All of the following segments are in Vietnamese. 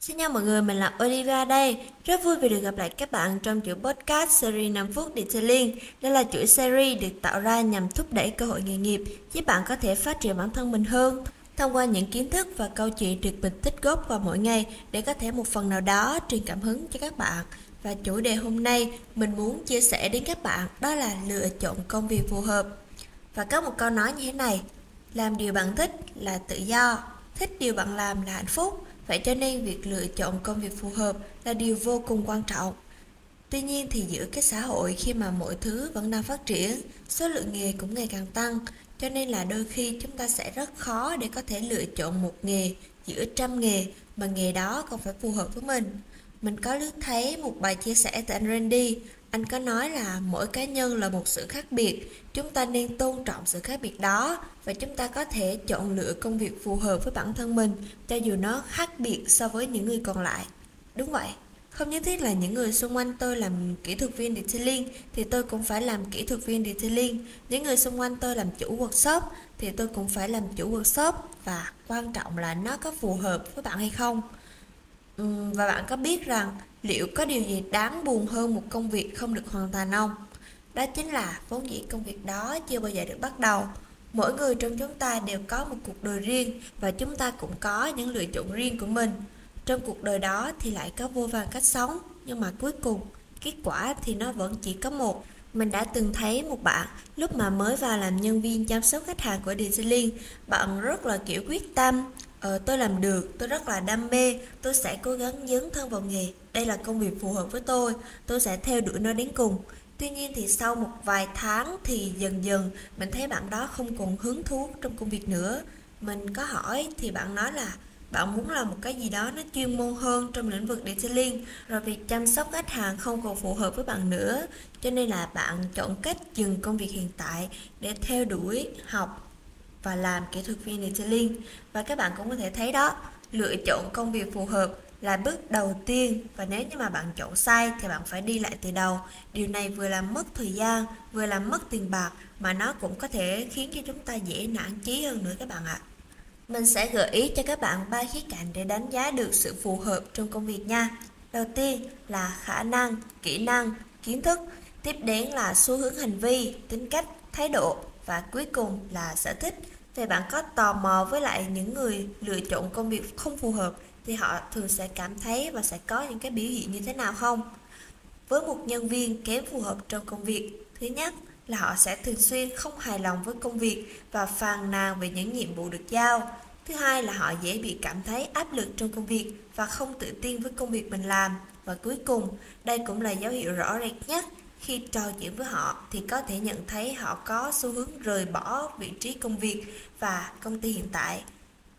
xin chào mọi người, mình là Olivia đây. Rất vui vì được gặp lại các bạn trong chuỗi podcast series 5 phút Detailing. Đây là chuỗi series được tạo ra nhằm thúc đẩy cơ hội nghề nghiệp, giúp bạn có thể phát triển bản thân mình hơn. Thông qua những kiến thức và câu chuyện được mình tích góp vào mỗi ngày để có thể một phần nào đó truyền cảm hứng cho các bạn. Và chủ đề hôm nay mình muốn chia sẻ đến các bạn đó là lựa chọn công việc phù hợp. Và có một câu nói như thế này, làm điều bạn thích là tự do, thích điều bạn làm là hạnh phúc Vậy cho nên việc lựa chọn công việc phù hợp là điều vô cùng quan trọng. Tuy nhiên thì giữa cái xã hội khi mà mọi thứ vẫn đang phát triển, số lượng nghề cũng ngày càng tăng, cho nên là đôi khi chúng ta sẽ rất khó để có thể lựa chọn một nghề giữa trăm nghề mà nghề đó còn phải phù hợp với mình. Mình có lướt thấy một bài chia sẻ từ anh Randy, anh có nói là mỗi cá nhân là một sự khác biệt, chúng ta nên tôn trọng sự khác biệt đó và chúng ta có thể chọn lựa công việc phù hợp với bản thân mình cho dù nó khác biệt so với những người còn lại. Đúng vậy, không nhất thiết là những người xung quanh tôi làm kỹ thuật viên detailing thì tôi cũng phải làm kỹ thuật viên detailing. Những người xung quanh tôi làm chủ workshop thì tôi cũng phải làm chủ workshop và quan trọng là nó có phù hợp với bạn hay không. Ừ, và bạn có biết rằng liệu có điều gì đáng buồn hơn một công việc không được hoàn thành không? Đó chính là vốn dĩ công việc đó chưa bao giờ được bắt đầu. Mỗi người trong chúng ta đều có một cuộc đời riêng và chúng ta cũng có những lựa chọn riêng của mình. Trong cuộc đời đó thì lại có vô vàn cách sống, nhưng mà cuối cùng kết quả thì nó vẫn chỉ có một. Mình đã từng thấy một bạn lúc mà mới vào làm nhân viên chăm sóc khách hàng của Disneyland, bạn rất là kiểu quyết tâm, Ờ, tôi làm được, tôi rất là đam mê, tôi sẽ cố gắng dấn thân vào nghề. Đây là công việc phù hợp với tôi, tôi sẽ theo đuổi nó đến cùng. Tuy nhiên thì sau một vài tháng thì dần dần mình thấy bạn đó không còn hứng thú trong công việc nữa. Mình có hỏi thì bạn nói là bạn muốn làm một cái gì đó nó chuyên môn hơn trong lĩnh vực detailing rồi việc chăm sóc khách hàng không còn phù hợp với bạn nữa cho nên là bạn chọn cách dừng công việc hiện tại để theo đuổi học và làm kỹ thuật viên detailing. Và các bạn cũng có thể thấy đó, lựa chọn công việc phù hợp là bước đầu tiên. Và nếu như mà bạn chọn sai thì bạn phải đi lại từ đầu. Điều này vừa làm mất thời gian, vừa làm mất tiền bạc, mà nó cũng có thể khiến cho chúng ta dễ nản chí hơn nữa các bạn ạ. Mình sẽ gợi ý cho các bạn ba khía cạnh để đánh giá được sự phù hợp trong công việc nha. Đầu tiên là khả năng, kỹ năng, kiến thức. Tiếp đến là xu hướng hành vi, tính cách, thái độ và cuối cùng là sở thích. Về bạn có tò mò với lại những người lựa chọn công việc không phù hợp, thì họ thường sẽ cảm thấy và sẽ có những cái biểu hiện như thế nào không? Với một nhân viên kém phù hợp trong công việc, thứ nhất là họ sẽ thường xuyên không hài lòng với công việc và phàn nàn về những nhiệm vụ được giao. Thứ hai là họ dễ bị cảm thấy áp lực trong công việc và không tự tin với công việc mình làm. Và cuối cùng, đây cũng là dấu hiệu rõ rệt nhất khi trò chuyện với họ thì có thể nhận thấy họ có xu hướng rời bỏ vị trí công việc và công ty hiện tại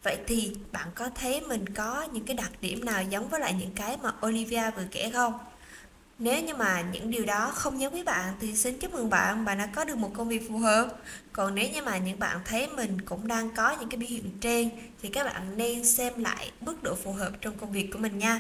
vậy thì bạn có thấy mình có những cái đặc điểm nào giống với lại những cái mà olivia vừa kể không nếu như mà những điều đó không giống với bạn thì xin chúc mừng bạn, bạn đã có được một công việc phù hợp. Còn nếu như mà những bạn thấy mình cũng đang có những cái biểu hiện trên thì các bạn nên xem lại mức độ phù hợp trong công việc của mình nha.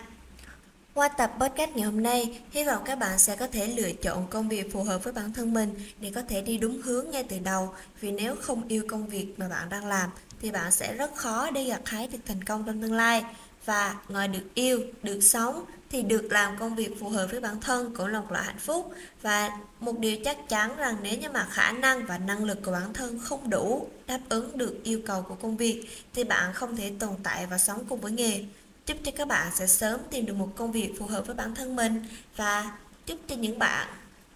Qua tập podcast ngày hôm nay, hy vọng các bạn sẽ có thể lựa chọn công việc phù hợp với bản thân mình để có thể đi đúng hướng ngay từ đầu. Vì nếu không yêu công việc mà bạn đang làm thì bạn sẽ rất khó để gặt hái được thành công trong tương lai. Và ngoài được yêu, được sống thì được làm công việc phù hợp với bản thân cũng là một loại hạnh phúc. Và một điều chắc chắn rằng nếu như mà khả năng và năng lực của bản thân không đủ đáp ứng được yêu cầu của công việc thì bạn không thể tồn tại và sống cùng với nghề chúc cho các bạn sẽ sớm tìm được một công việc phù hợp với bản thân mình và chúc cho những bạn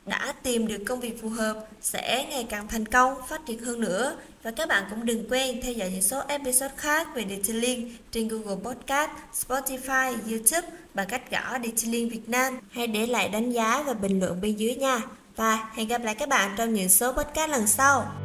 đã tìm được công việc phù hợp sẽ ngày càng thành công, phát triển hơn nữa. Và các bạn cũng đừng quên theo dõi những số episode khác về Detailing trên Google Podcast, Spotify, YouTube bằng cách gõ Detailing Việt Nam. Hãy để lại đánh giá và bình luận bên dưới nha. Và hẹn gặp lại các bạn trong những số podcast lần sau.